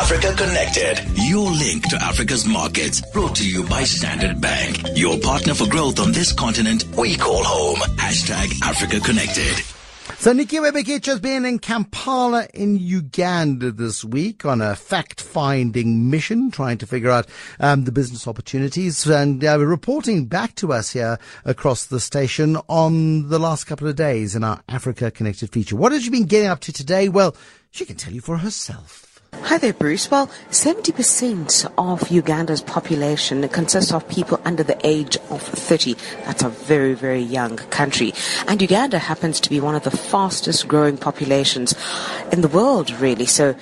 Africa Connected, your link to Africa's markets. Brought to you by Standard Bank, your partner for growth on this continent we call home. Hashtag Africa Connected. So Nikki Bikitsha has been in Kampala in Uganda this week on a fact-finding mission, trying to figure out um, the business opportunities and uh, reporting back to us here across the station on the last couple of days in our Africa Connected feature. What has she been getting up to today? Well, she can tell you for herself. Hi there, Bruce. Well, 70% of Uganda's population consists of people under the age of 30. That's a very, very young country. And Uganda happens to be one of the fastest growing populations in the world, really. So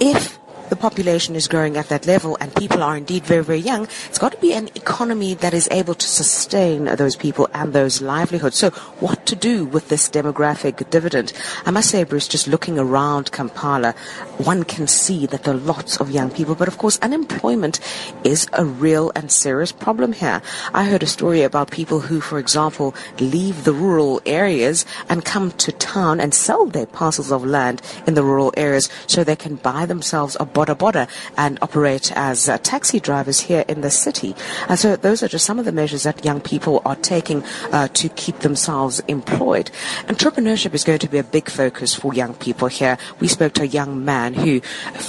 if the population is growing at that level and people are indeed very, very young, it's got to be an economy that is able to sustain those people and those livelihoods. So what to do with this demographic dividend? I must say, Bruce, just looking around Kampala, one can see that there are lots of young people, but of course unemployment is a real and serious problem here. I heard a story about people who, for example, leave the rural areas and come to town and sell their parcels of land in the rural areas so they can buy themselves a boda boda and operate as uh, taxi drivers here in the city. And so those are just some of the measures that young people are taking uh, to keep themselves employed. Entrepreneurship is going to be a big focus for young people here. We spoke to a young man who,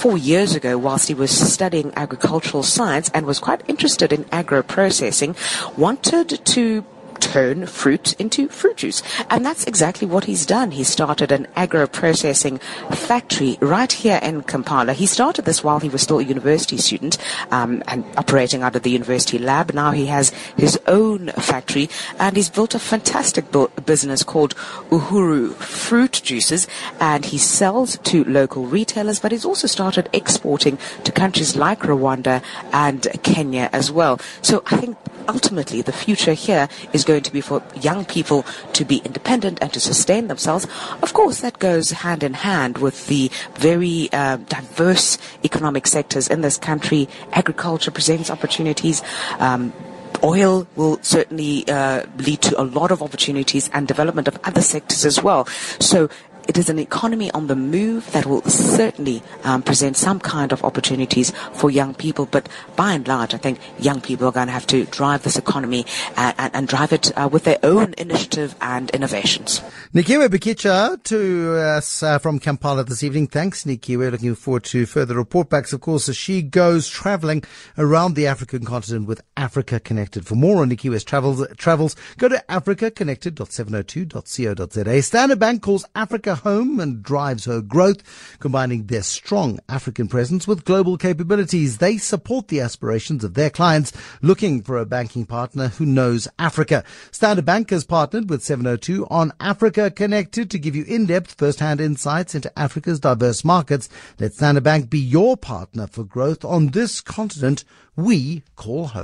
four years ago, whilst he was studying agricultural science and was quite interested in agro processing, wanted to turn fruit into fruit juice. And that's exactly what he's done. He started an agro processing factory right here in Kampala. He started this while he was still a university student um, and operating out of the university lab. Now he has his own factory and he's built a fantastic bu- business called Uhuru Fruit Juices and he sells to local retailers, but he's also started exporting to countries like Rwanda and Kenya as well. So I think ultimately the future here is going to be for young people to be independent and to sustain themselves. Of course, that goes hand in hand with the very uh, diverse economic sectors in this country. Agriculture presents opportunities. Um, oil will certainly uh, lead to a lot of opportunities and development of other sectors as well. So it is an economy on the move that will certainly um, present some kind of opportunities for young people. But by and large, I think young people are going to have to drive this economy and, and, and drive it uh, with their own initiative and innovations. Nikiwe Bikitsha to us uh, from Kampala this evening. Thanks, Nikiwe. Looking forward to further report backs, of course, as she goes traveling around the African continent with Africa Connected. For more on Nikiwe's travels, travels go to africaconnected.702.co.za. Standard Bank calls Africa home and drives her growth, combining their strong African presence with global capabilities. They support the aspirations of their clients looking for a banking partner who knows Africa. Standard Bank has partnered with 702 on Africa Connected to give you in-depth first-hand insights into Africa's diverse markets. Let Standard Bank be your partner for growth on this continent we call home.